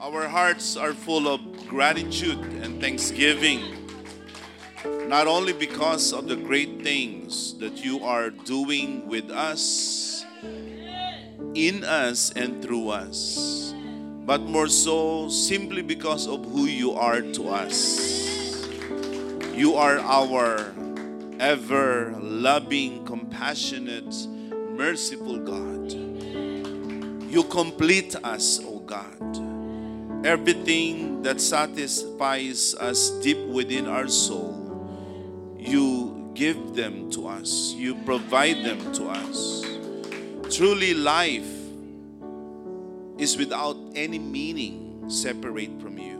Our hearts are full of gratitude and thanksgiving, not only because of the great things that you are doing with us, in us, and through us, but more so simply because of who you are to us. You are our ever loving, compassionate, merciful God. You complete us, O God. Everything that satisfies us deep within our soul, you give them to us. You provide them to us. Truly, life is without any meaning separate from you.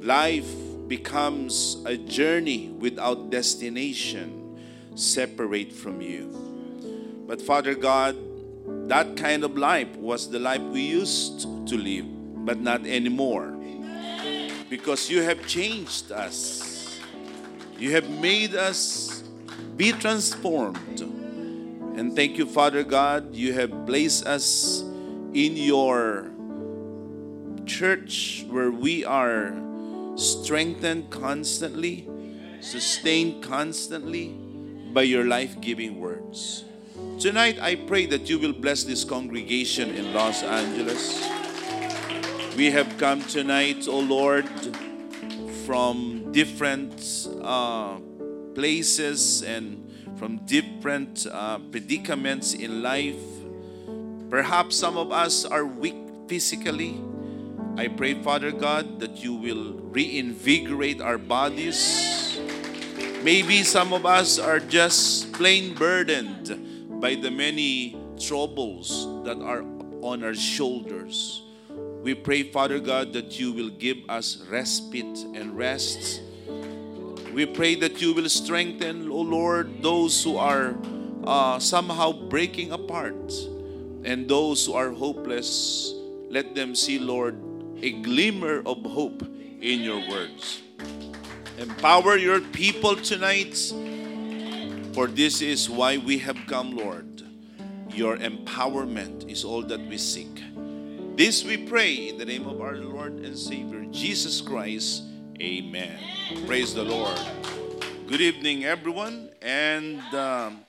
Life becomes a journey without destination separate from you. But Father God, that kind of life was the life we used to live, but not anymore. Because you have changed us. You have made us be transformed. And thank you, Father God, you have placed us in your church where we are strengthened constantly, sustained constantly by your life giving words. Tonight, I pray that you will bless this congregation in Los Angeles. We have come tonight, O oh Lord, from different uh, places and from different uh, predicaments in life. Perhaps some of us are weak physically. I pray, Father God, that you will reinvigorate our bodies. Maybe some of us are just plain burdened by the many troubles that are on our shoulders. We pray, Father God, that you will give us respite and rest. We pray that you will strengthen, O oh Lord, those who are uh, somehow breaking apart and those who are hopeless. Let them see, Lord, a glimmer of hope in your words. Empower your people tonight, for this is why we have come, Lord. Your empowerment is all that we seek. This we pray in the name of our Lord and Savior, Jesus Christ. Amen. Praise the Lord. Good evening, everyone. And um,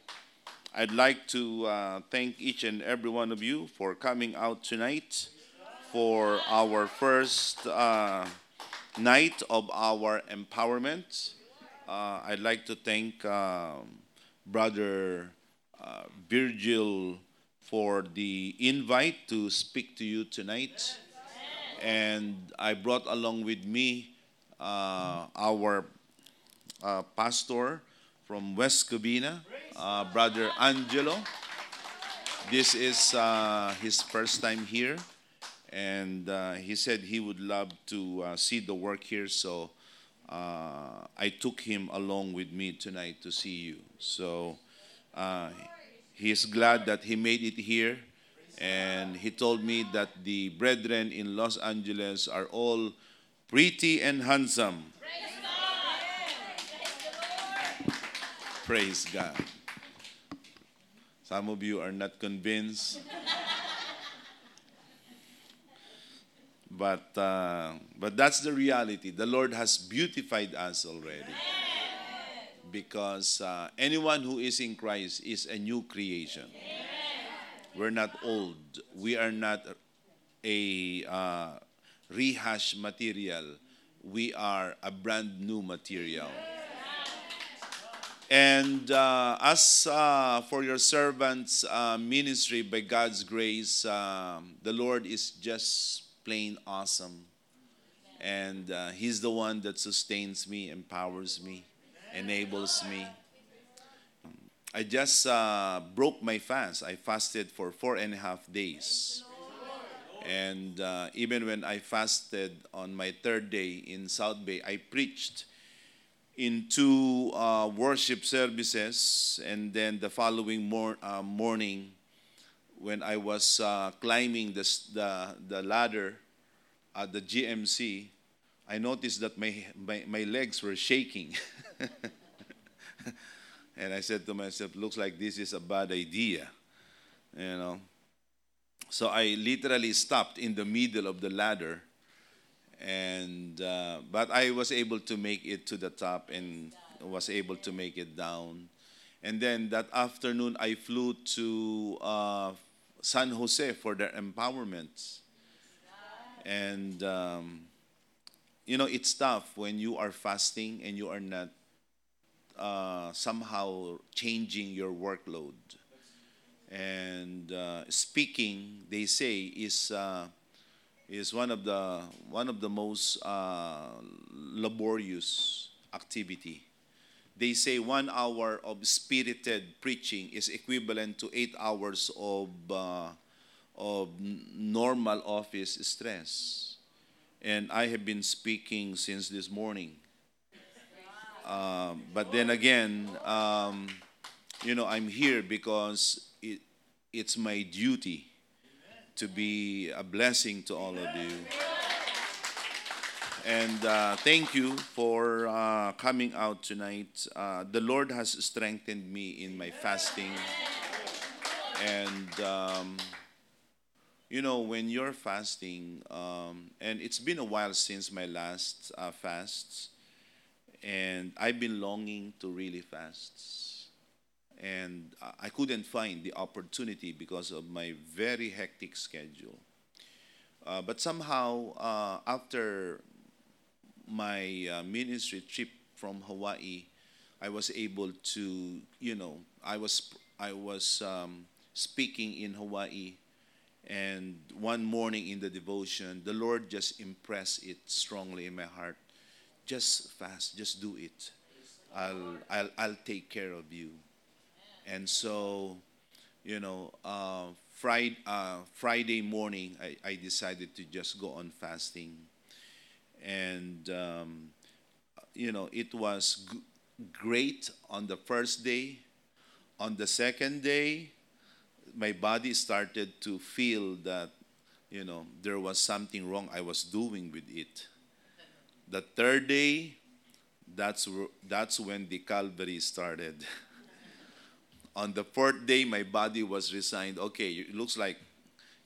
I'd like to uh, thank each and every one of you for coming out tonight for our first uh, night of our empowerment. Uh, I'd like to thank um, Brother uh, Virgil for the invite to speak to you tonight. And I brought along with me uh, our uh, pastor from West Covina, uh, Brother Angelo. This is his first time here and uh, he said he would love to uh, see the work here. So uh, I took him along with me tonight to see you. So uh, he is glad that he made it here, and he told me that the brethren in Los Angeles are all pretty and handsome. Praise God. Some of you are not convinced. But, uh, but that's the reality. The Lord has beautified us already. Because uh, anyone who is in Christ is a new creation. We're not old. We are not a uh, rehash material. We are a brand new material. And uh, as uh, for your servants' uh, ministry, by God's grace, um, the Lord is just plain awesome. And uh, He's the one that sustains me, empowers me, enables me. I just uh, broke my fast. I fasted for four and a half days. And uh, even when I fasted on my third day in South Bay, I preached in two uh, worship services. And then the following mor- uh, morning, when I was uh, climbing the, the, the ladder at the GMC, I noticed that my, my, my legs were shaking. and I said to myself, looks like this is a bad idea. You know. So I literally stopped in the middle of the ladder, and uh, but I was able to make it to the top and was able to make it down. And then that afternoon, I flew to uh, San Jose for their empowerment. And um, you know, it's tough when you are fasting and you are not uh, somehow changing your workload. And uh, speaking, they say, is uh, is one of the one of the most uh, laborious activity. They say one hour of spirited preaching is equivalent to eight hours of uh, of normal office stress. And I have been speaking since this morning. Um, but then again, um, you know, I'm here because it, it's my duty to be a blessing to all of you. And uh, thank you for uh, coming out tonight. Uh, the Lord has strengthened me in my fasting. And, um, you know, when you're fasting, um, and it's been a while since my last uh, fasts, and I've been longing to really fast. And I couldn't find the opportunity because of my very hectic schedule. Uh, but somehow, uh, after my uh, ministry trip from Hawaii, I was able to, you know, I was I was um, speaking in Hawaii, and one morning in the devotion, the Lord just impressed it strongly in my heart just fast, just do it. I'll, I'll, I'll take care of you. And so, you know, uh, Friday, uh, Friday morning, I, I decided to just go on fasting. And, um, you know, it was g- great on the first day. On the second day, my body started to feel that, you know, there was something wrong I was doing with it the third day, that's, that's when the Calvary started. On the fourth day, my body was resigned. Okay, it looks like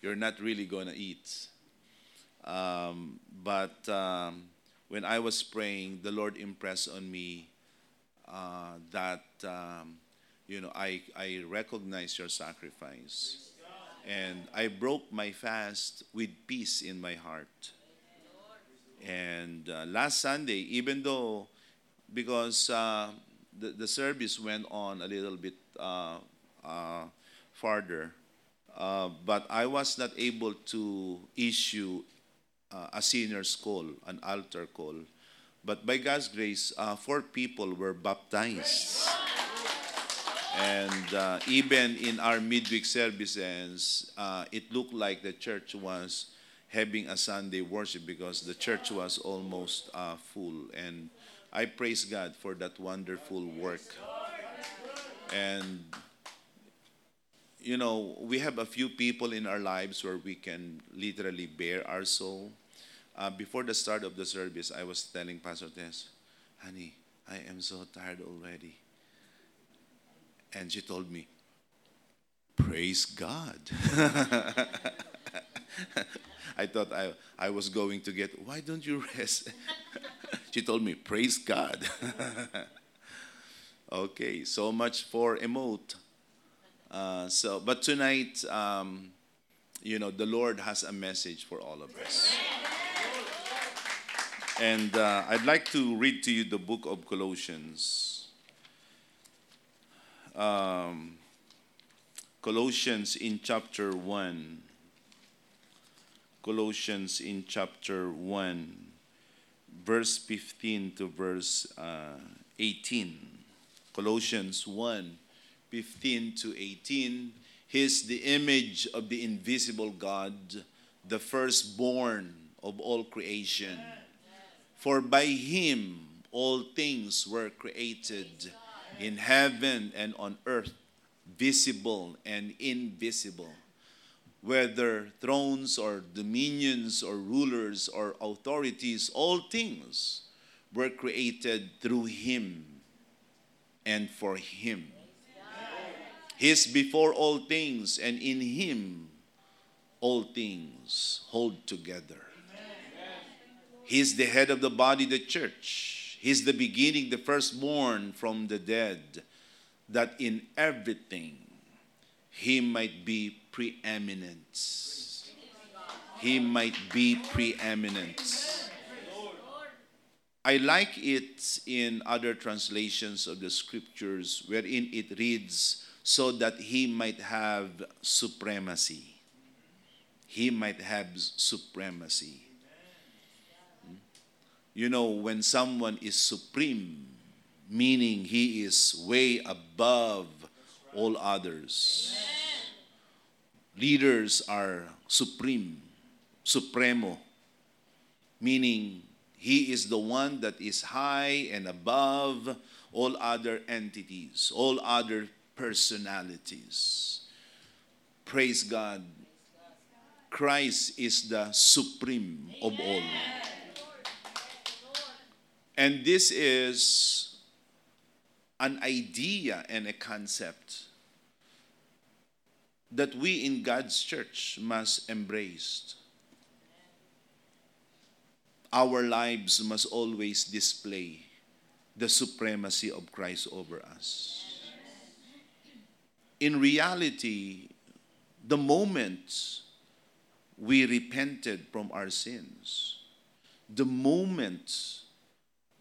you're not really going to eat. Um, but um, when I was praying, the Lord impressed on me uh, that, um, you know, I, I recognize your sacrifice. And I broke my fast with peace in my heart. And uh, last Sunday, even though, because uh, the, the service went on a little bit uh, uh farther, uh, but I was not able to issue uh, a sinner's call, an altar call. But by God's grace, four people were baptized. And even in our midweek services, it looked like the church was having a Sunday worship because the church was almost uh, full. And I praise God for that wonderful work. And, you know, we have a few people in our lives where we can literally bare our soul. Uh, before the start of the service, I was telling Pastor Tess, honey, I am so tired already. And she told me, praise God. I thought I, I was going to get, why don't you rest? she told me, praise God. okay, so much for emote. Uh, so, but tonight, um, you know, the Lord has a message for all of us. And uh, I'd like to read to you the book of Colossians. Um, Colossians in chapter 1. Colossians in chapter 1, verse 15 to verse uh, 18. Colossians 1, 15 to 18. He's the image of the invisible God, the firstborn of all creation. For by him all things were created in heaven and on earth, visible and invisible whether thrones or dominions or rulers or authorities, all things were created through him and for him. He is before all things, and in him all things hold together. He's the head of the body, the church. He's the beginning, the firstborn from the dead, that in everything he might be preeminent. He might be preeminent. I like it in other translations of the scriptures wherein it reads, so that he might have supremacy. He might have supremacy. You know, when someone is supreme, meaning he is way above all others. Leaders are supreme, supremo, meaning he is the one that is high and above all other entities, all other personalities. Praise God. Christ is the supreme of all. And this is an idea and a concept that we in God's church must embrace. Our lives must always display the supremacy of Christ over us. In reality, the moment we repented from our sins, the moment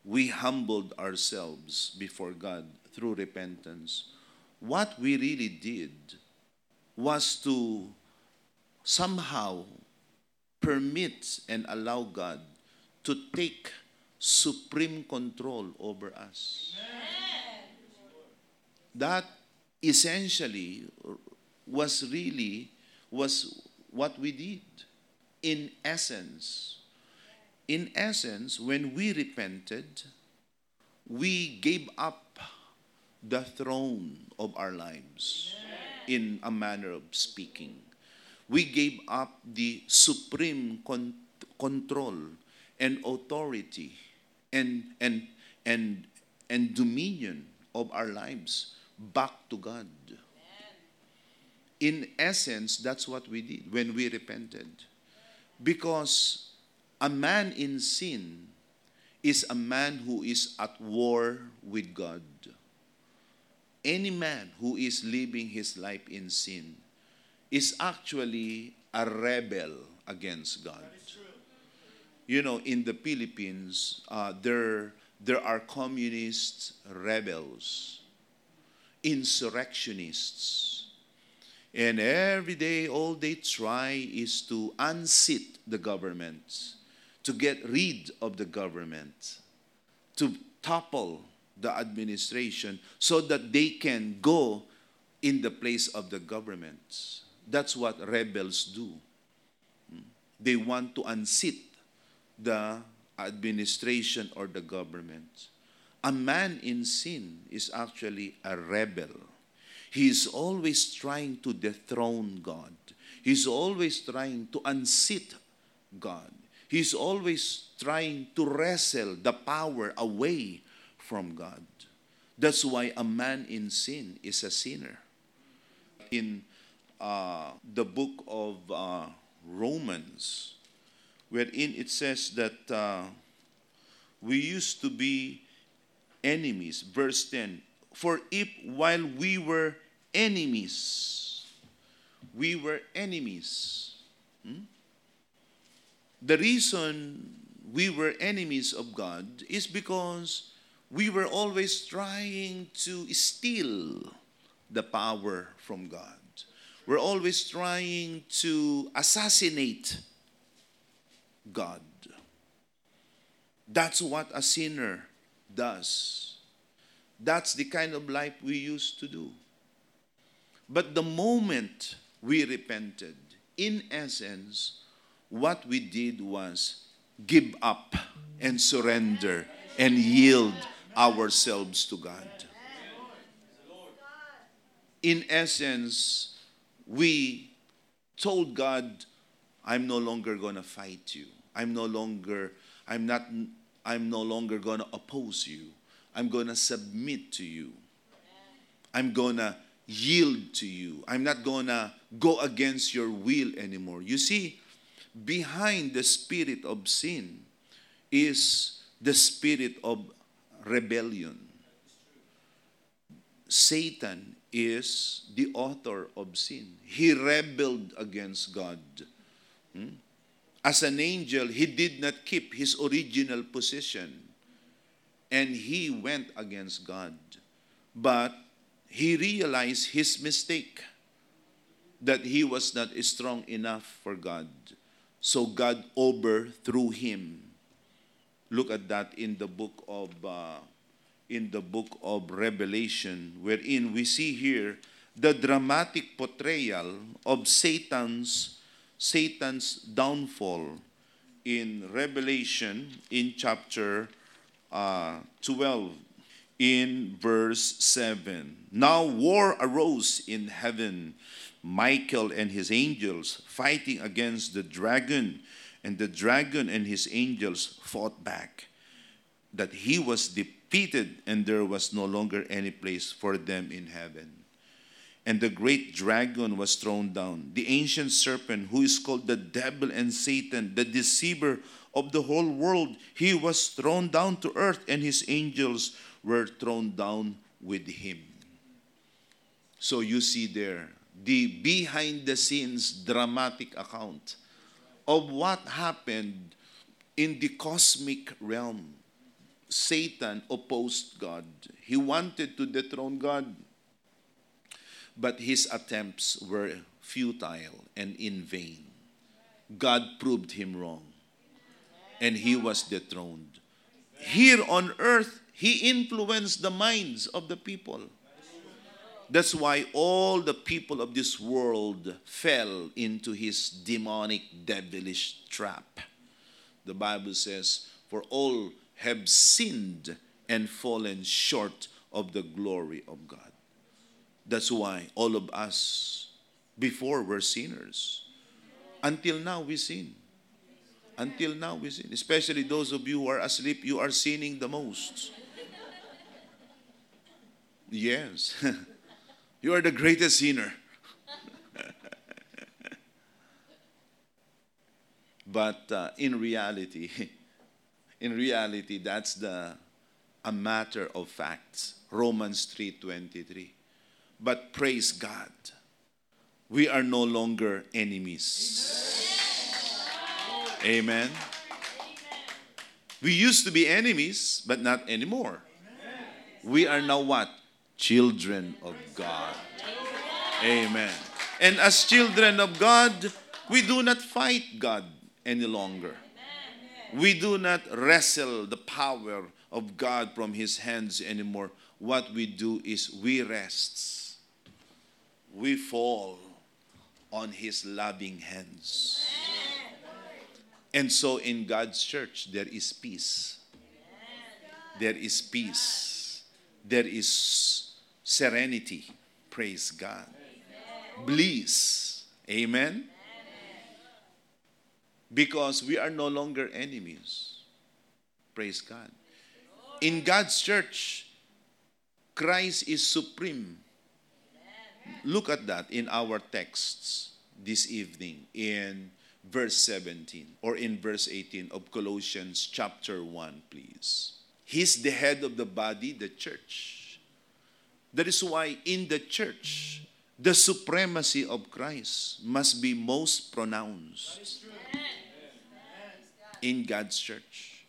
we humbled ourselves before God through repentance, what we really did was to somehow permit and allow God to take supreme control over us. That essentially was really was what we did in essence in essence when we repented we gave up the throne of our lives in a manner of speaking we gave up the supreme con- control and authority and and and and dominion of our lives back to God. In essence, that's what we did when we repented. Because a man in sin is a man who is at war with God. Any man who is living his life in sin is actually a rebel against God. You know, in the Philippines, uh, there, there are communist rebels insurrectionists. And every day, all they try is to unseat the government, to get rid of the government, to topple the administration so that they can go in the place of the government. That's what rebels do. Hmm. They want to unseat the administration or the government. A man in sin is actually a rebel. He is always trying to dethrone God. He's always trying to unseat God. He's always trying to wrestle the power away from God. That's why a man in sin is a sinner. In uh, the book of uh, Romans, wherein it says that uh, we used to be enemies. Verse 10 For if while we were enemies, we were enemies. Hmm? The reason we were enemies of God is because we were always trying to steal the power from God. We're always trying to assassinate God. That's what a sinner does. That's the kind of life we used to do. But the moment we repented, in essence, what we did was give up and surrender and yield ourselves to God. In essence, we told God, I'm no longer going to fight you. I'm no longer, I'm not I'm no longer going to oppose you. I'm going to submit to you. I'm going to yield to you. I'm not going to go against your will anymore. You see, behind the spirit of sin is the spirit of rebellion. Satan is the author of sin. He rebelled against God. Hmm? As an angel, he did not keep his original position and he went against God. But he realized his mistake that he was not strong enough for God. So God overthrew him. Look at that in the book of uh, in the book of Revelation, wherein we see here the dramatic portrayal of Satan's Satan's downfall in Revelation in chapter uh, 12 in verse 7. Now war arose in heaven. Michael and his angels fighting against the dragon, and the dragon and his angels fought back. That he was defeated, and there was no longer any place for them in heaven. And the great dragon was thrown down, the ancient serpent, who is called the devil and Satan, the deceiver of the whole world. He was thrown down to earth, and his angels were thrown down with him. So you see there the behind the scenes dramatic account of what happened in the cosmic realm. Satan opposed God. He wanted to dethrone God, but his attempts were futile and in vain. God proved him wrong, and he was dethroned. Here on earth, he influenced the minds of the people. That's why all the people of this world fell into his demonic, devilish trap. The Bible says, For all have sinned and fallen short of the glory of God. That's why all of us before were sinners. Until now, we sin. Until now, we sin. Especially those of you who are asleep, you are sinning the most. Yes. You are the greatest sinner. but uh, in reality, in reality, that's the a matter of facts. Romans 3:23. But praise God, we are no longer enemies. Amen. We used to be enemies, but not anymore. We are now what? Children of God. Amen. And as children of God, we do not fight God any longer. We do not wrestle the power of God from His hands anymore. What we do is we rest. We fall on His loving hands. And so in God's church, there is peace. There is peace. There is serenity. Praise God. Amen. Bliss. Amen? Amen. Because we are no longer enemies. Praise God. In God's church, Christ is supreme. Look at that in our texts this evening in verse 17 or in verse 18 of Colossians chapter 1, please. He's the head of the body, the church. That is why in the church, the supremacy of Christ must be most pronounced in God's church.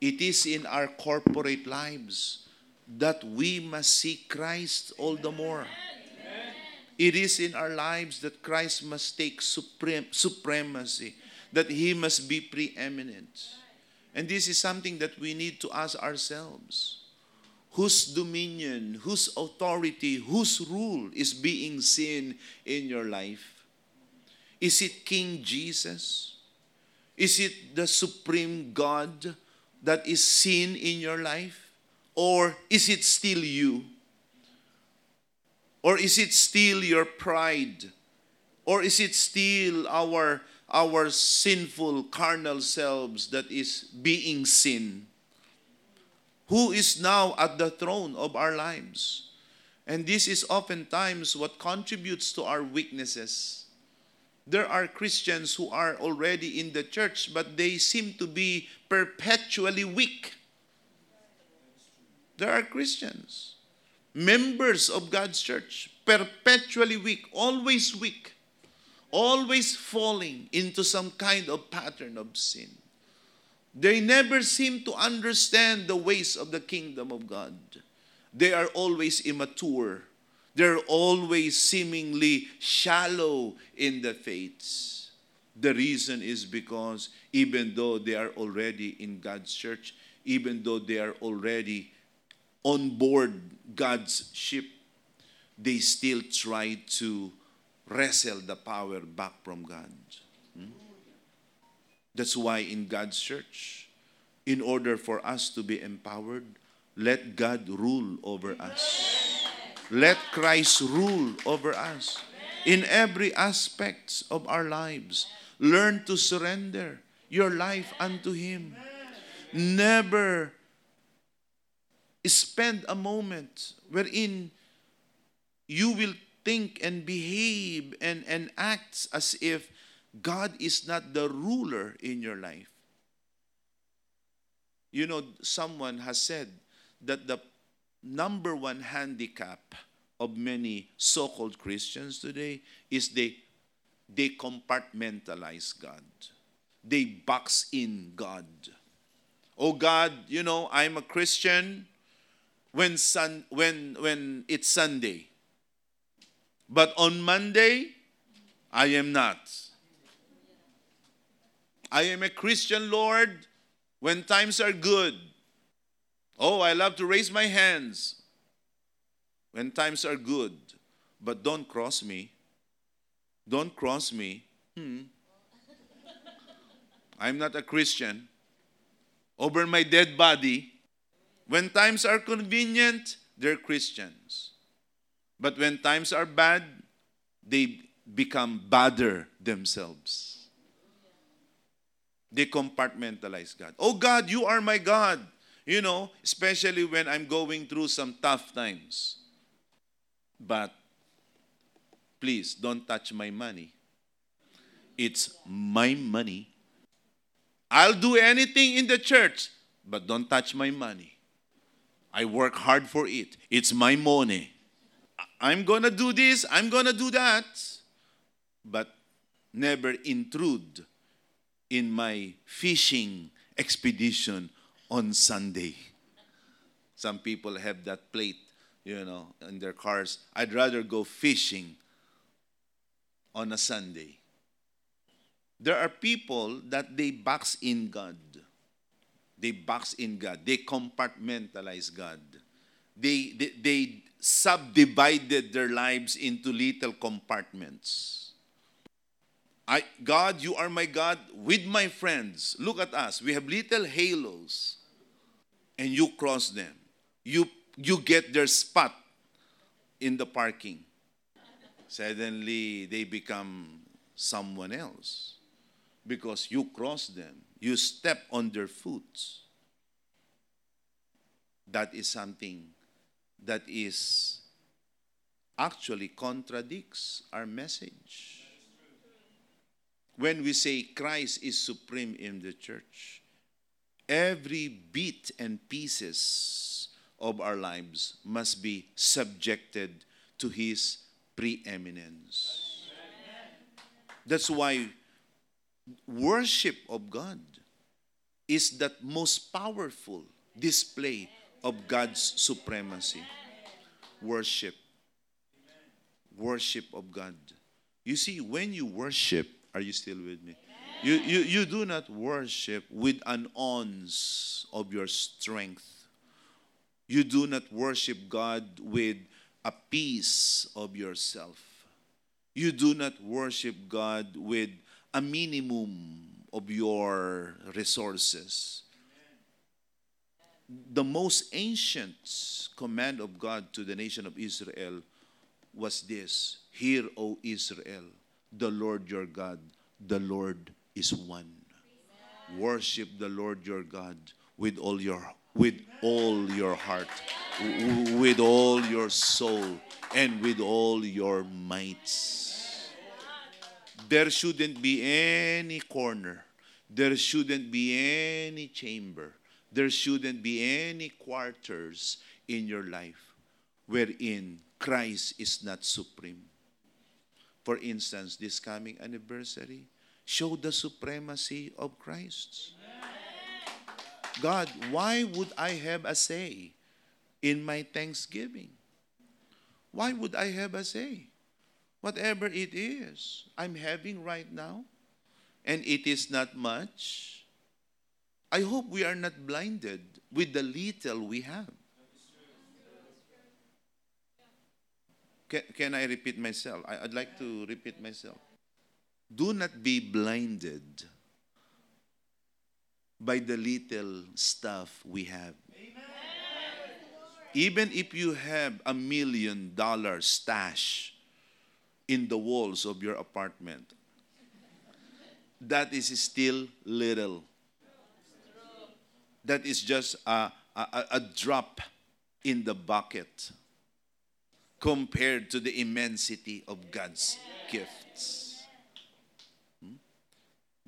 It is in our corporate lives that we must see Christ all the more. It is in our lives that Christ must take supreme, supremacy, that He must be preeminent. And this is something that we need to ask ourselves whose dominion, whose authority, whose rule is being seen in your life? Is it King Jesus? Is it the supreme God that is seen in your life? Or is it still you? Or is it still your pride? Or is it still our, our sinful carnal selves that is being seen? Who is now at the throne of our lives. And this is oftentimes what contributes to our weaknesses. There are Christians who are already in the church, but they seem to be perpetually weak. There are Christians, members of God's church, perpetually weak, always weak, always falling into some kind of pattern of sin. They never seem to understand the ways of the kingdom of God. They are always immature. They're always seemingly shallow in the faith. The reason is because even though they are already in God's church, even though they are already on board God's ship, they still try to wrestle the power back from God. Hmm? That's why in God's church, in order for us to be empowered, let God rule over us. Let Christ rule over us in every aspect of our lives. Learn to surrender your life unto Him. Never spend a moment wherein you will think and behave and, and act as if God is not the ruler in your life. You know, someone has said that the number one handicap of many so called Christians today is they, they compartmentalize God, they box in God. Oh God, you know, I'm a Christian when, sun, when, when it's Sunday. But on Monday, I am not. I am a Christian, Lord, when times are good. Oh, I love to raise my hands when times are good. But don't cross me. Don't cross me. Hmm. I'm not a Christian. Over my dead body. When times are convenient, they're Christians. But when times are bad, they become badder themselves. They compartmentalize God. Oh God, you are my God. You know, especially when I'm going through some tough times. But please don't touch my money. It's my money. I'll do anything in the church, but don't touch my money. I work hard for it. It's my money. I'm going to do this, I'm going to do that, but never intrude in my fishing expedition on Sunday. Some people have that plate, you know, in their cars. I'd rather go fishing on a Sunday. There are people that they box in God. They box in God. They compartmentalize God. They, they, they subdivided their lives into little compartments I, God, you are my God with my friends. Look at us. We have little halos. And you cross them. You, you get their spot in the parking. Suddenly, they become someone else because you cross them. You step on their foot. That is something that is actually contradicts our message when we say Christ is supreme in the church, every bit and pieces of our lives must be subjected to his preeminence. That's why worship of God is that most powerful display of God's supremacy. Worship. Worship of God. You see, when you worship, are you still with me? You, you, you do not worship with an ounce of your strength. You do not worship God with a piece of yourself. You do not worship God with a minimum of your resources. The most ancient command of God to the nation of Israel was this Hear, O Israel the Lord your God. The Lord is one. Amen. Worship the Lord your God with all your with all your heart, with all your soul, and with all your mights. There shouldn't be any corner. There shouldn't be any chamber. There shouldn't be any quarters in your life wherein Christ is not supreme. For instance, this coming anniversary, show the supremacy of Christ. God, why would I have a say in my thanksgiving? Why would I have a say? Whatever it is I'm having right now, and it is not much, I hope we are not blinded with the little we have. Can, can I repeat myself? I, I'd like to repeat myself. Do not be blinded by the little stuff we have. Even if you have a million dollar stash in the walls of your apartment, that is still little. That is just a, a, a drop in the bucket compared to the immensity of God's gifts. Hmm?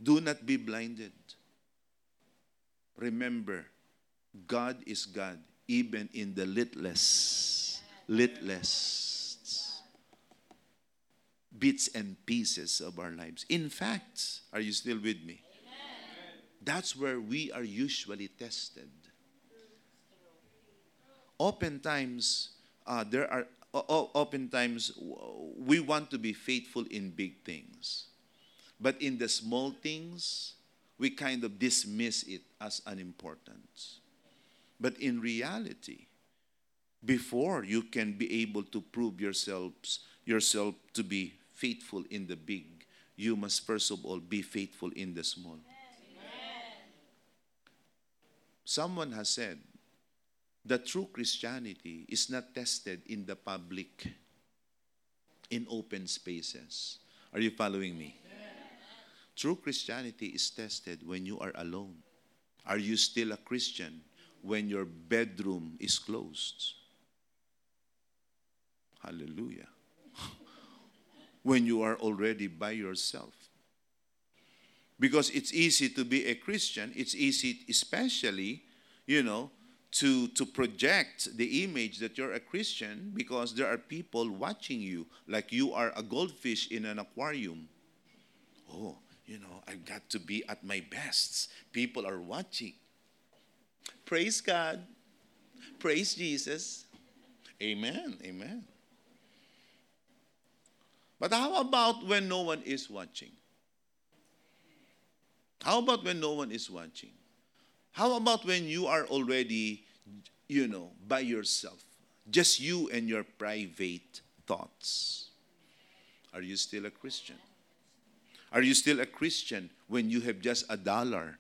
Do not be blinded. Remember, God is God even in the littlest, littlest bits and pieces of our lives. In fact, are you still with me? That's where we are usually tested. Oftentimes, uh, there are oftentimes we want to be faithful in big things, but in the small things, we kind of dismiss it as unimportant. But in reality, before you can be able to prove yourselves yourself to be faithful in the big, you must first of all be faithful in the small. Amen. Someone has said that true Christianity is not tested in the public, in open spaces. Are you following me? True Christianity is tested when you are alone. Are you still a Christian when your bedroom is closed? Hallelujah. when you are already by yourself. Because it's easy to be a Christian, it's easy, especially, you know, to, to project the image that you're a Christian because there are people watching you like you are a goldfish in an aquarium. Oh, you know, I've got to be at my best. People are watching. Praise God. Praise Jesus. Amen. Amen. But how about when no one is watching? How about when no one is watching? How about when you are already, you know, by yourself? Just you and your private thoughts. Are you still a Christian? Are you still a Christian when you have just a dollar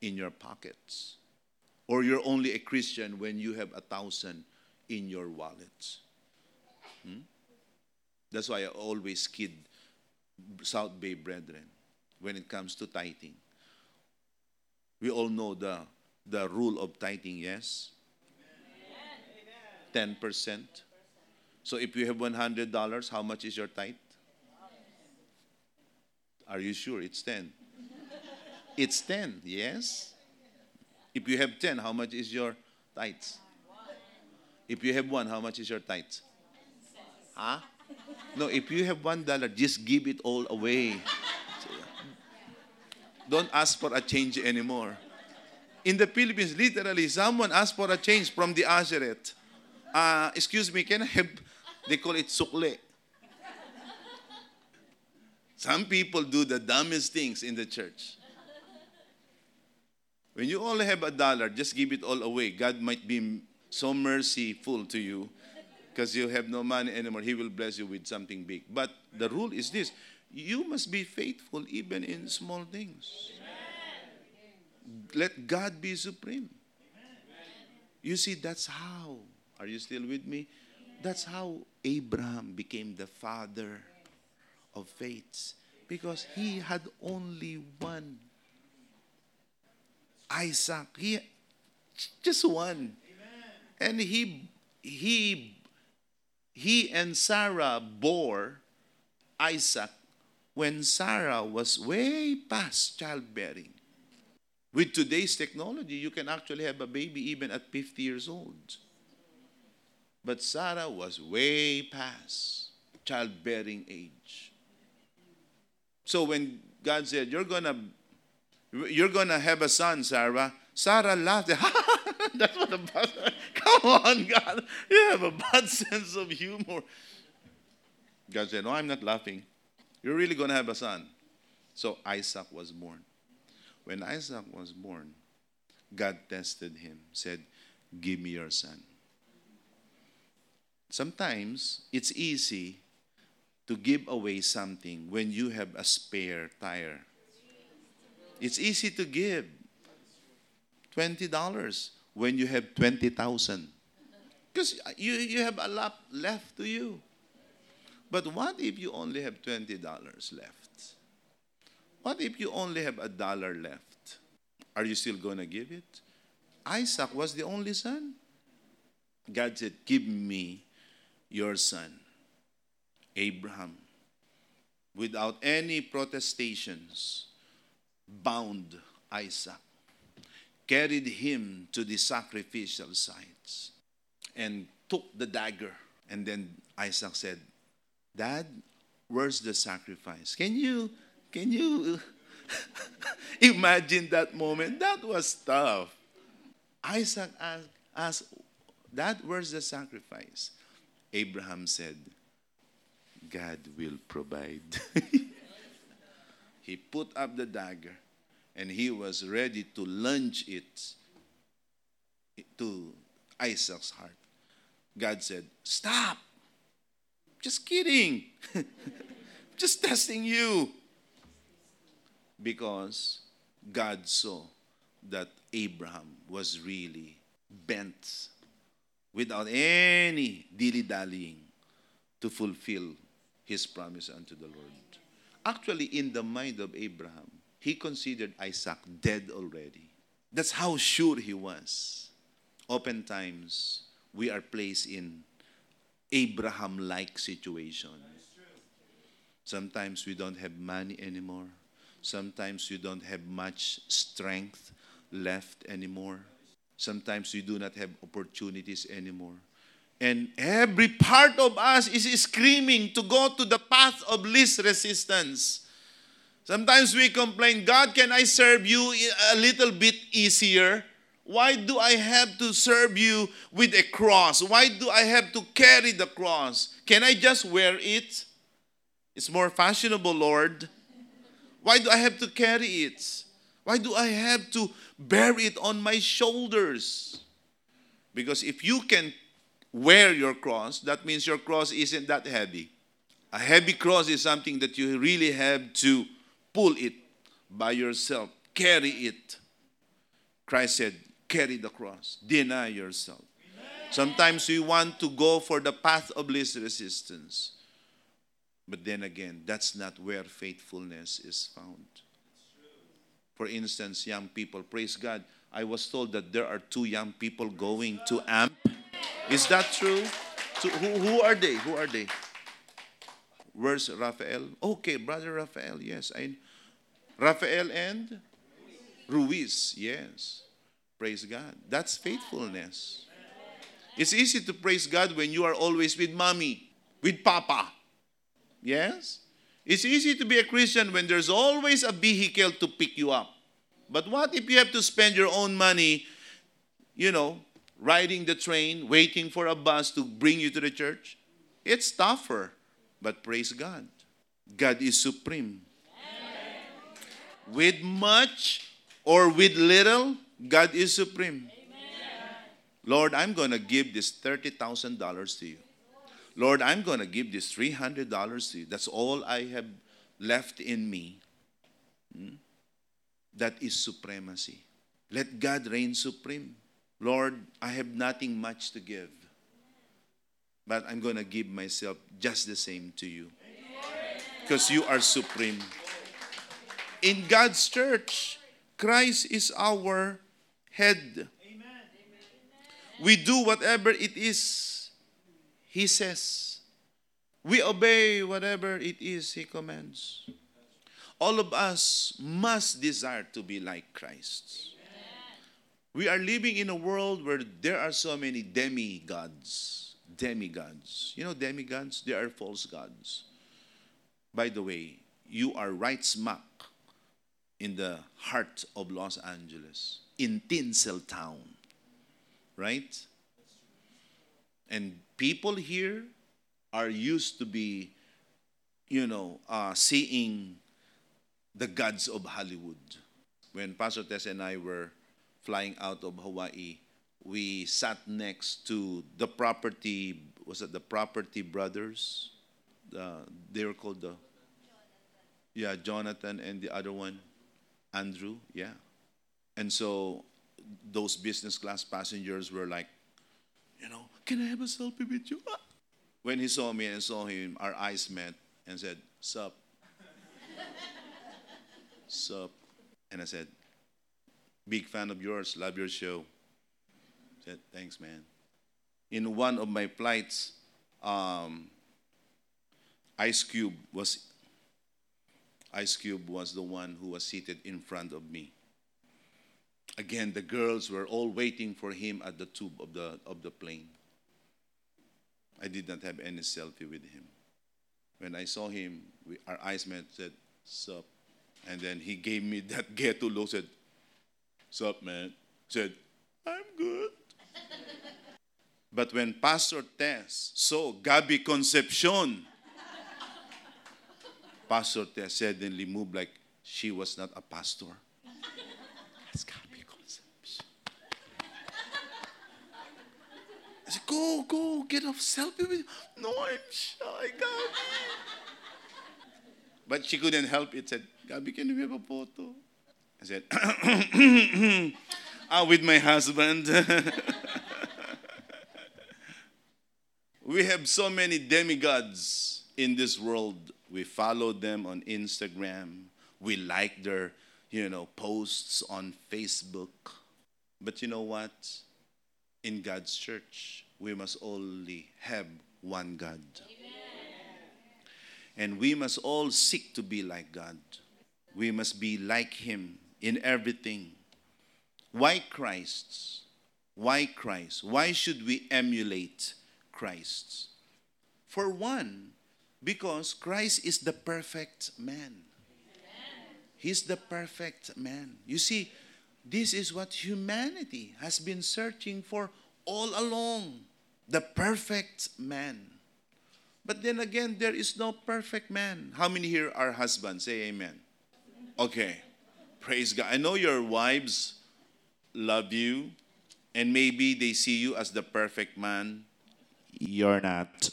in your pockets? Or you're only a Christian when you have a thousand in your wallet? Hmm? That's why I always kid South Bay brethren when it comes to tithing. We all know the, the rule of tithing, yes? 10%. So if you have $100, how much is your tithe? Are you sure it's 10? It's 10, yes? If you have 10, how much is your tithes? If you have one, how much is your tithes? Huh? No, if you have one dollar, just give it all away. Don't ask for a change anymore. In the Philippines, literally, someone asked for a change from the Asheret. Uh, excuse me, can I have, they call it sukle. Some people do the dumbest things in the church. When you only have a dollar, just give it all away. God might be so merciful to you because you have no money anymore. He will bless you with something big. But the rule is this you must be faithful even in small things. Amen. Let God be supreme. Amen. You see, that's how. Are you still with me? That's how Abraham became the father of faiths because he had only one Isaac. He Just one. And he he he and Sarah bore Isaac when Sarah was way past childbearing. With today's technology, you can actually have a baby even at 50 years old. But Sarah was way past childbearing age. So when God said, You're gonna you're gonna have a son, Sarah, Sarah laughed. That's what a bad come on, God. You have a bad sense of humor. God said, No, I'm not laughing. You're really gonna have a son. So Isaac was born. When Isaac was born, God tested him, said, Give me your son. Sometimes it's easy to give away something when you have a spare tire. It's easy to give $20 when you have 20,000. Because you, you have a lot left to you. But what if you only have $20 left? What if you only have a dollar left? Are you still going to give it? Isaac was the only son. God said, Give me your son, Abraham. Without any protestations, bound Isaac, carried him to the sacrificial sites, and took the dagger. And then Isaac said, Dad, where's the sacrifice? Can you can you imagine that moment? That was tough. Isaac asked, asked, Dad, where's the sacrifice? Abraham said, God will provide. he put up the dagger and he was ready to lunge it to Isaac's heart. God said, Stop. Just kidding. Just testing you because God saw that Abraham was really bent without any dilly dallying to fulfill his promise unto the Lord. Actually, in the mind of Abraham, he considered Isaac dead already. That's how sure he was. Oftentimes, we are placed in Abraham like situation. Sometimes we don't have money anymore. Sometimes you don't have much strength left anymore. Sometimes you do not have opportunities anymore. And every part of us is screaming to go to the path of least resistance. Sometimes we complain, God, can I serve you a little bit easier? Why do I have to serve you with a cross? Why do I have to carry the cross? Can I just wear it? It's more fashionable, Lord. Why do I have to carry it? Why do I have to bear it on my shoulders? Because if you can wear your cross, that means your cross isn't that heavy. A heavy cross is something that you really have to pull it by yourself, carry it. Christ said, carry the cross, deny yourself. Sometimes we want to go for the path of least resistance. But then again, that's not where faithfulness is found. For instance, young people, praise God. I was told that there are two young people going to AMP. Is that true? So who, who are they? Who are they? Where's Raphael? Okay, brother Raphael. Yes, I. Raphael and Ruiz. Yes, praise God. That's faithfulness. It's easy to praise God when you are always with mommy, with papa. Yes? It's easy to be a Christian when there's always a vehicle to pick you up. But what if you have to spend your own money, you know, riding the train, waiting for a bus to bring you to the church? It's tougher. But praise God. God is supreme. With much or with little, God is supreme. Amen. Lord, I'm going to give this $30,000 to you. Lord, I'm going to give this $300 to you. That's all I have left in me. Hmm? That is supremacy. Let God reign supreme. Lord, I have nothing much to give, but I'm going to give myself just the same to you because you are supreme. In God's church, Christ is our head. We do whatever it is He says. We obey whatever it is He commands. All of us must desire to be like Christ. We are living in a world where there are so many demigods. Demigods. You know, demigods? They are false gods. By the way, you are right smack in the heart of Los Angeles, in Tinseltown, right? And people here are used to be, you know, uh, seeing the gods of Hollywood. When Pastor Tess and I were flying out of Hawaii, we sat next to the property, was it the property brothers? Uh, they were called the, yeah, Jonathan and the other one, Andrew, yeah. And so those business class passengers were like, you know, can I have a selfie with you? When he saw me and saw him, our eyes met and said, Sup? Sup? And I said, Big fan of yours, love your show. said, Thanks, man. In one of my flights, um, Ice Cube was Ice Cube was the one who was seated in front of me. Again, the girls were all waiting for him at the tube of the, of the plane. I did not have any selfie with him. When I saw him, we, our eyes met, said, Sup? And then he gave me that ghetto look, said, Sup, man? Said, I'm good. but when Pastor Tess saw Gabby Concepcion, Pastor Tess suddenly moved like she was not a pastor. That's Gabby Concepcion. I said, go, go, get a selfie with No, I'm shy, Gabby. But she couldn't help it. Said, Gabby, can we have a photo? I said, ah, with my husband. we have so many demigods in this world. We follow them on Instagram. We like their, you know, posts on Facebook. But you know what? In God's church, we must only have one God. And we must all seek to be like God. We must be like Him in everything. Why Christ? Why Christ? Why should we emulate Christ? For one, because Christ is the perfect man. He's the perfect man. You see, this is what humanity has been searching for all along the perfect man. But then again, there is no perfect man. How many here are husbands? Say amen. Okay. Praise God. I know your wives love you, and maybe they see you as the perfect man. You're not.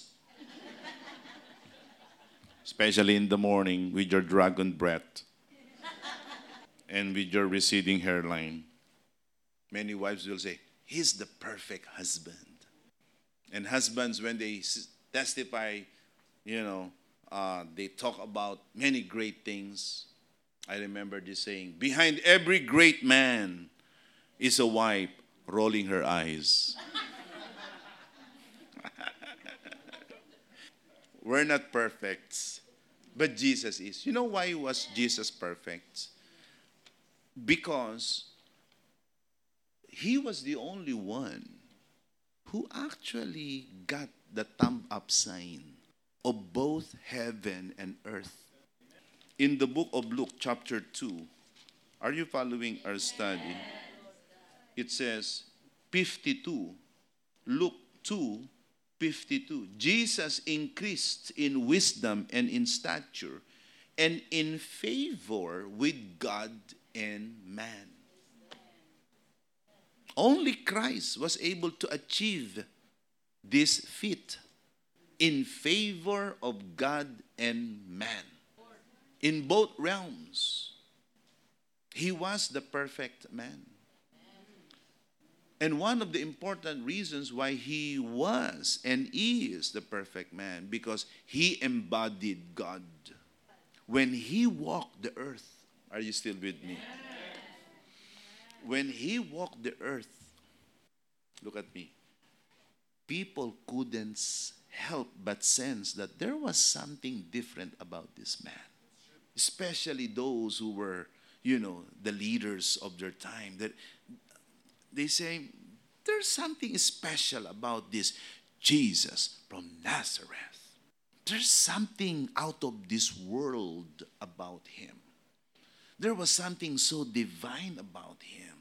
Especially in the morning with your dragon breath and with your receding hairline. Many wives will say, He's the perfect husband. And husbands, when they testify, you know, uh, they talk about many great things I remember this saying Behind every great man is a wife rolling her eyes. We're not perfect, but Jesus is. You know why was Jesus perfect? Because he was the only one who actually got the thumb up sign of both heaven and earth in the book of Luke, chapter 2. Are you following our study? It says 52. Luke 2 52. Jesus increased in wisdom and in stature and in favor with God and man. Only Christ was able to achieve this feat in favor of God and man in both realms. He was the perfect man. And one of the important reasons why he was and is the perfect man because he embodied God. When he walked the earth, are you still with me? When he walked the earth, look at me. people couldn't help but sense that there was something different about this man. Especially those who were, you know, the leaders of their time. That they say, there's something special about this Jesus from Nazareth. There's something out of this world about him. There was something so divine about him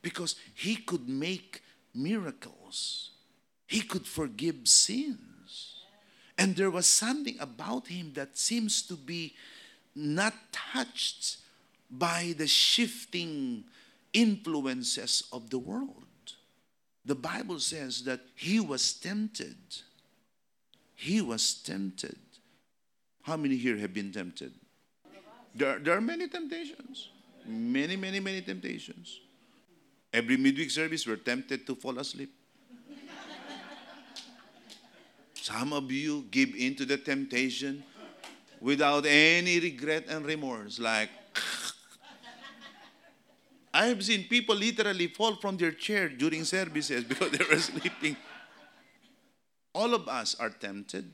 because he could make miracles, he could forgive sins. And there was something about him that seems to be not touched by the shifting influences of the world. The Bible says that he was tempted. He was tempted. How many here have been tempted? There, there are many temptations. Many, many, many temptations. Every midweek service, we're tempted to fall asleep. Some of you give in to the temptation without any regret and remorse, like, I have seen people literally fall from their chair during services because they were sleeping. All of us are tempted.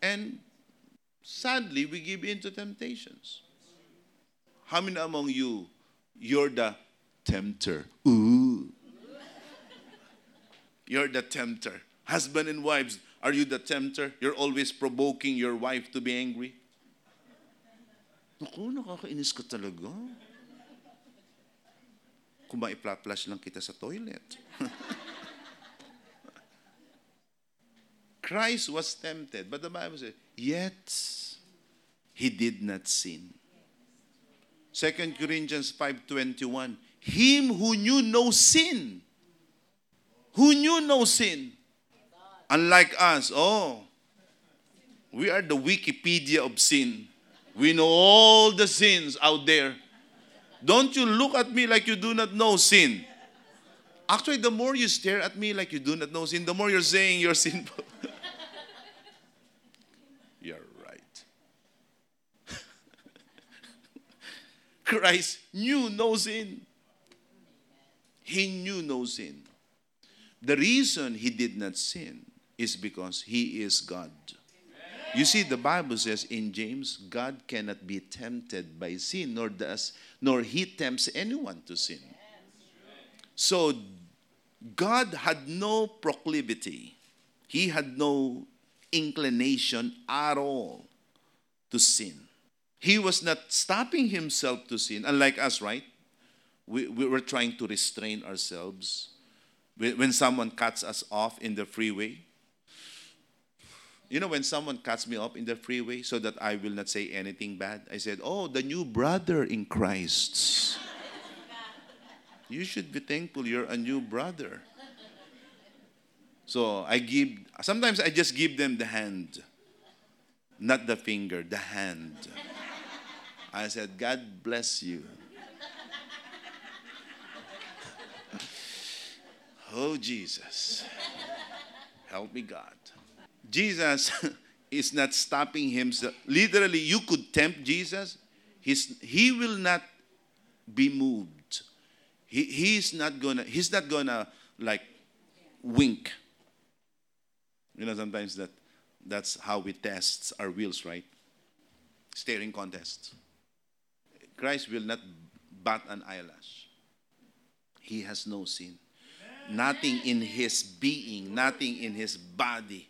And sadly, we give in to temptations. How many among you, you're the tempter? Ooh. You're the tempter. Husband and wives, are you the tempter? You're always provoking your wife to be angry? Naku, maipla-flush lang kita sa toilet. Christ was tempted, but the Bible says, yet he did not sin. 2 Corinthians 5.21, him who knew no sin, who knew no sin, unlike us, oh, we are the Wikipedia of sin. We know all the sins out there. Don't you look at me like you do not know sin. Actually, the more you stare at me like you do not know sin, the more you're saying you're sinful. you're right. Christ knew no sin. He knew no sin. The reason he did not sin is because he is God. You see, the Bible says in James, God cannot be tempted by sin, nor does, nor he tempts anyone to sin. So God had no proclivity. He had no inclination at all to sin. He was not stopping himself to sin, unlike us, right? We, we were trying to restrain ourselves. When someone cuts us off in the freeway, you know, when someone cuts me off in the freeway so that I will not say anything bad, I said, Oh, the new brother in Christ. you should be thankful you're a new brother. So I give, sometimes I just give them the hand, not the finger, the hand. I said, God bless you. oh, Jesus. Help me, God. Jesus is not stopping himself. Literally, you could tempt Jesus. He's, he will not be moved. He, he's not gonna, he's not gonna like wink. You know, sometimes that that's how we test our wills, right? Staring contest. Christ will not bat an eyelash. He has no sin. Nothing in his being, nothing in his body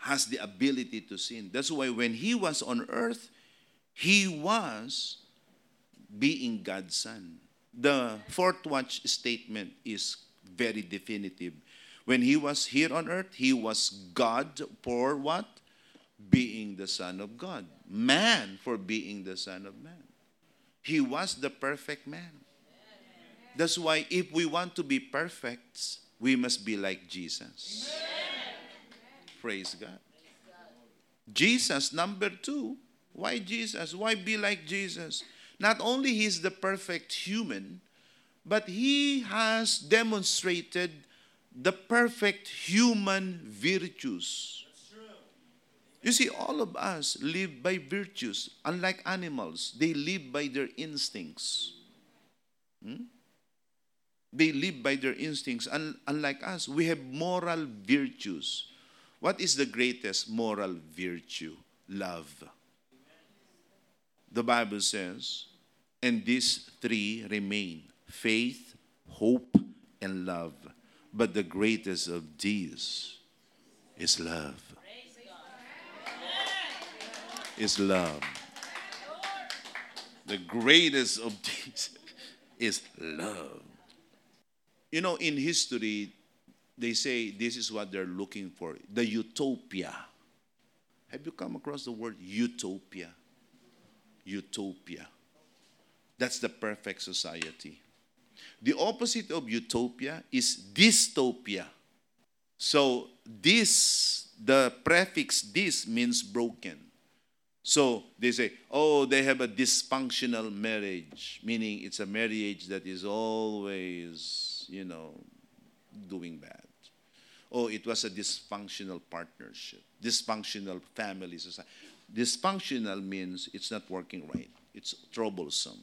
has the ability to sin. That's why when he was on earth, he was being God's son. The fourth watch statement is very definitive. When he was here on earth, he was God for what? Being the Son of God. Man for being the Son of Man. He was the perfect man. That's why if we want to be perfect, we must be like Jesus. Praise God. Jesus, number two. Why Jesus? Why be like Jesus? Not only he's the perfect human, but he has demonstrated the perfect human virtues. You see, all of us live by virtues. Unlike animals, they live by their instincts. Hmm? They live by their instincts. Un- unlike us, we have moral virtues. What is the greatest moral virtue? Love. The Bible says, and these three remain faith, hope, and love. But the greatest of these is love. Is love. The greatest of these is love. You know, in history, they say this is what they're looking for the utopia. Have you come across the word utopia? Utopia. That's the perfect society. The opposite of utopia is dystopia. So, this, the prefix this means broken. So they say, oh, they have a dysfunctional marriage, meaning it's a marriage that is always, you know, doing bad. Oh, it was a dysfunctional partnership, dysfunctional family society. Dysfunctional means it's not working right, it's troublesome.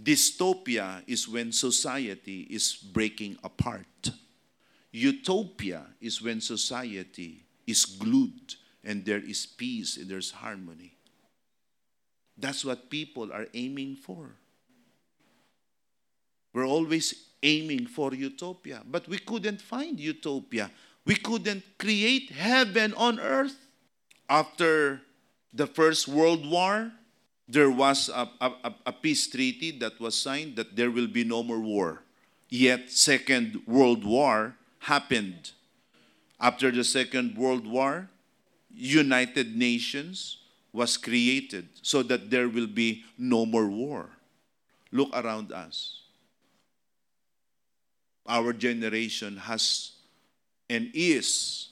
Dystopia is when society is breaking apart. Utopia is when society is glued and there is peace and there's harmony. That's what people are aiming for. We're always aiming for utopia, but we couldn't find utopia. We couldn't create heaven on earth. After the First World War, there was a, a, a, peace treaty that was signed that there will be no more war. Yet, Second World War happened. After the Second World War, United Nations was created so that there will be no more war. Look around us. Our generation has and is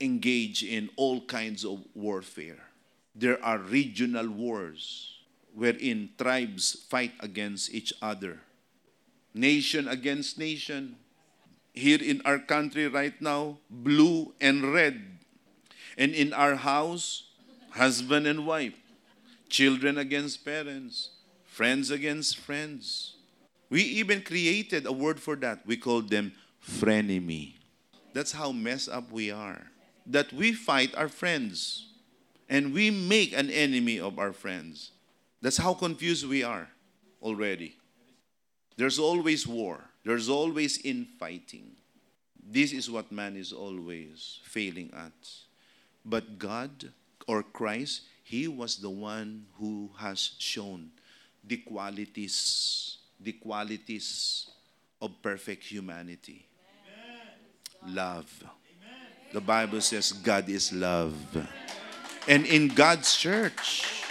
engaged in all kinds of warfare. There are regional wars wherein tribes fight against each other, nation against nation. Here in our country right now, blue and red. And in our house, husband and wife, children against parents, friends against friends. We even created a word for that. We called them frenemy. That's how messed up we are. That we fight our friends and we make an enemy of our friends. That's how confused we are already. There's always war, there's always infighting. This is what man is always failing at. But God or Christ, He was the one who has shown the qualities, the qualities of perfect humanity. Amen. Love. Amen. The Bible says God is love. Amen. And in God's church,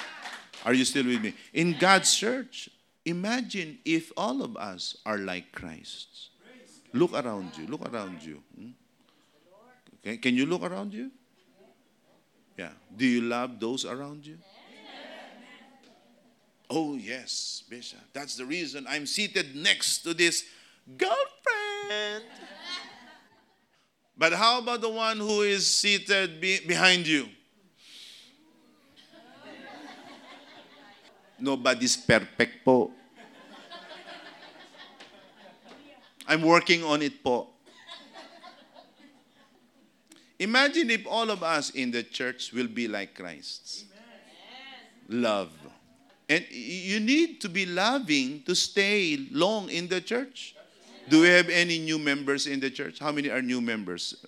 are you still with me? In God's church, imagine if all of us are like Christ. Look around you. Look around you. Hmm? Okay. Can you look around you? Yeah. Do you love those around you? Oh, yes, Bishop. That's the reason I'm seated next to this girlfriend. But how about the one who is seated be- behind you? Nobody's perfect po. I'm working on it po. Imagine if all of us in the church will be like Christ. Love. And you need to be loving to stay long in the church. Do we have any new members in the church? How many are new members?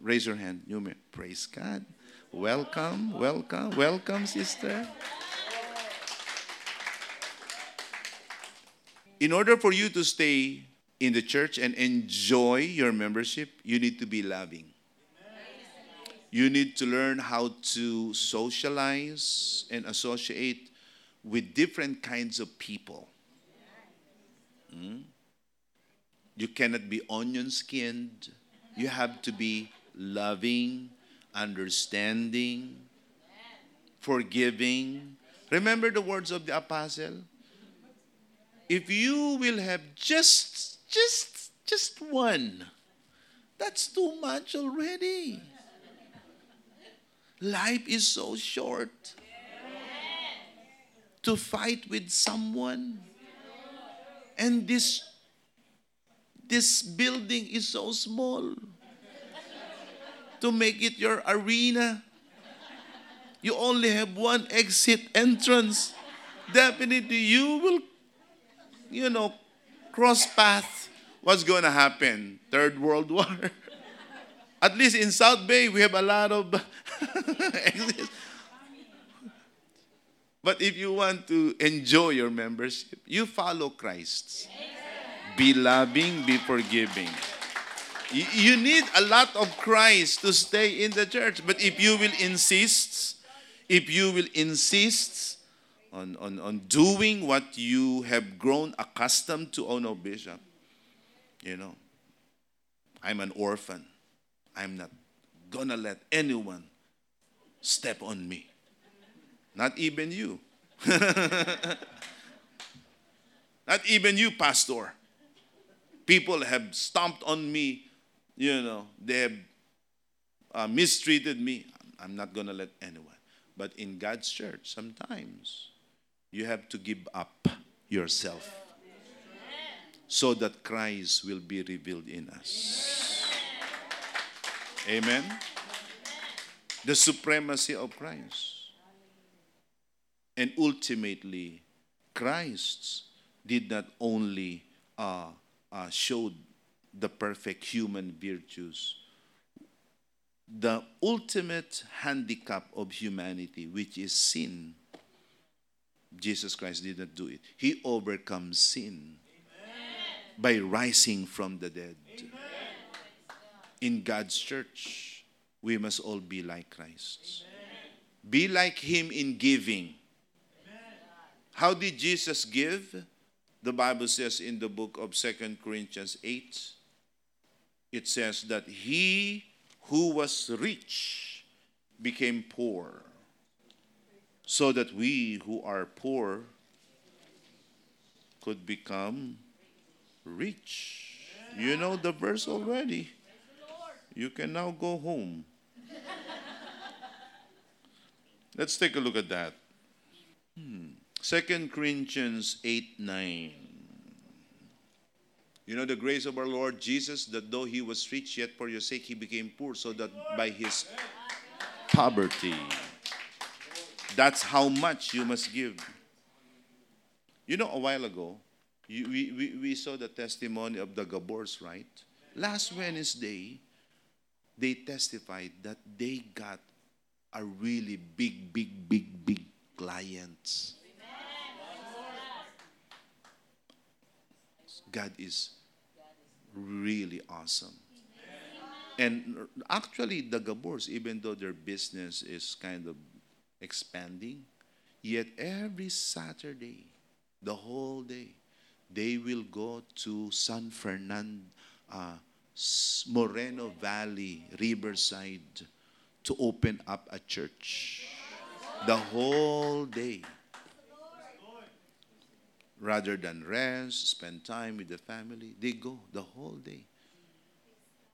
Raise your hand. New mem- Praise God. Welcome, welcome, welcome, sister. in order for you to stay in the church and enjoy your membership, you need to be loving. You need to learn how to socialize and associate with different kinds of people. Mm? You cannot be onion skinned. You have to be loving, understanding, forgiving. Remember the words of the apostle? if you will have just just just one that's too much already life is so short to fight with someone and this this building is so small to make it your arena. You only have one exit entrance. Definitely you will, you know, cross path. What's going to happen? Third World War. At least in South Bay, we have a lot of. But if you want to enjoy your membership, you follow Christ. Be loving, be forgiving. You need a lot of Christ to stay in the church. But if you will insist, if you will insist on, on, on doing what you have grown accustomed to, oh no, Bishop, you know, I'm an orphan. I'm not gonna let anyone step on me. Not even you. Not even you, Pastor. People have stomped on me, you know, they have uh, mistreated me. I'm not going to let anyone. But in God's church, sometimes you have to give up yourself so that Christ will be revealed in us. Amen. The supremacy of Christ. And ultimately, Christ did not only uh, uh, show the perfect human virtues, the ultimate handicap of humanity, which is sin. Jesus Christ did not do it. He overcomes sin Amen. by rising from the dead. Amen. In God's church, we must all be like Christ. Amen. Be like Him in giving how did Jesus give? The Bible says in the book of Second Corinthians 8, it says that he who was rich became poor, so that we who are poor could become rich. You know the verse already. You can now go home. Let's take a look at that. Hmm. Second Corinthians 8 9. You know the grace of our Lord Jesus, that though he was rich, yet for your sake he became poor, so that by his poverty, that's how much you must give. You know, a while ago, you, we, we, we saw the testimony of the Gabors, right? Last Wednesday, they testified that they got a really big, big, big, big clients God is really awesome. And actually, the Gabors, even though their business is kind of expanding, yet every Saturday, the whole day, they will go to San Fernando, uh, Moreno Valley, Riverside, to open up a church. The whole day rather than rest, spend time with the family, they go the whole day.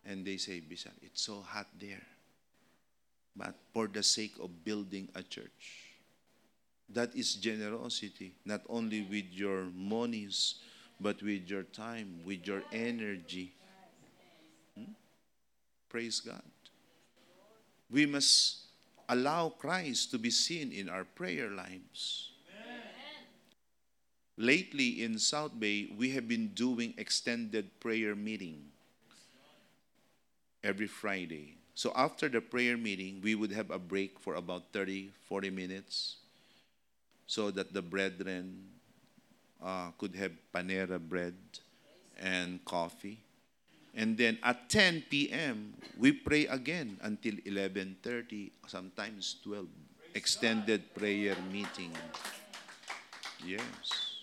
And they say, Bishop, it's so hot there. But for the sake of building a church, that is generosity, not only with your monies, but with your time, with your energy. Praise God. We must allow Christ to be seen in our prayer lives lately in South Bay, we have been doing extended prayer meeting every Friday. So after the prayer meeting, we would have a break for about 30, 40 minutes so that the brethren uh, could have panera bread and coffee. And then at 10 p.m., we pray again until 11.30, sometimes 12. Extended prayer meeting. Yes.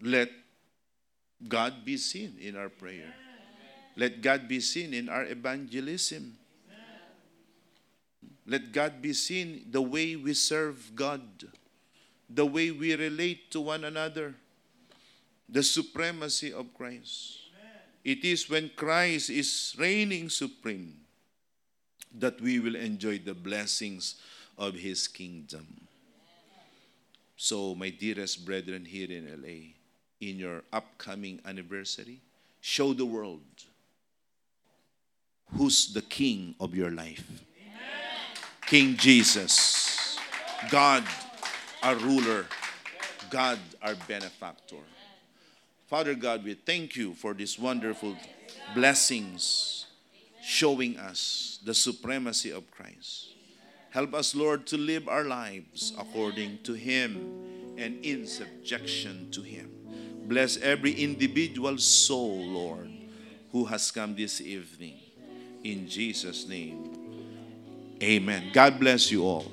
Let God be seen in our prayer. Let God be seen in our evangelism. Let God be seen the way we serve God, the way we relate to one another, the supremacy of Christ. It is when Christ is reigning supreme that we will enjoy the blessings of His kingdom. So, my dearest brethren here in LA, in your upcoming anniversary, Show the world who's the king of your life. King Jesus, God, our ruler, God, our benefactor. Father God, we thank you for these wonderful blessings showing us the supremacy of Christ. Help us, Lord, to live our lives according to Him and in subjection to Him. Bless every individual soul, Lord, who has come this evening. In Jesus' name, amen. God bless you all.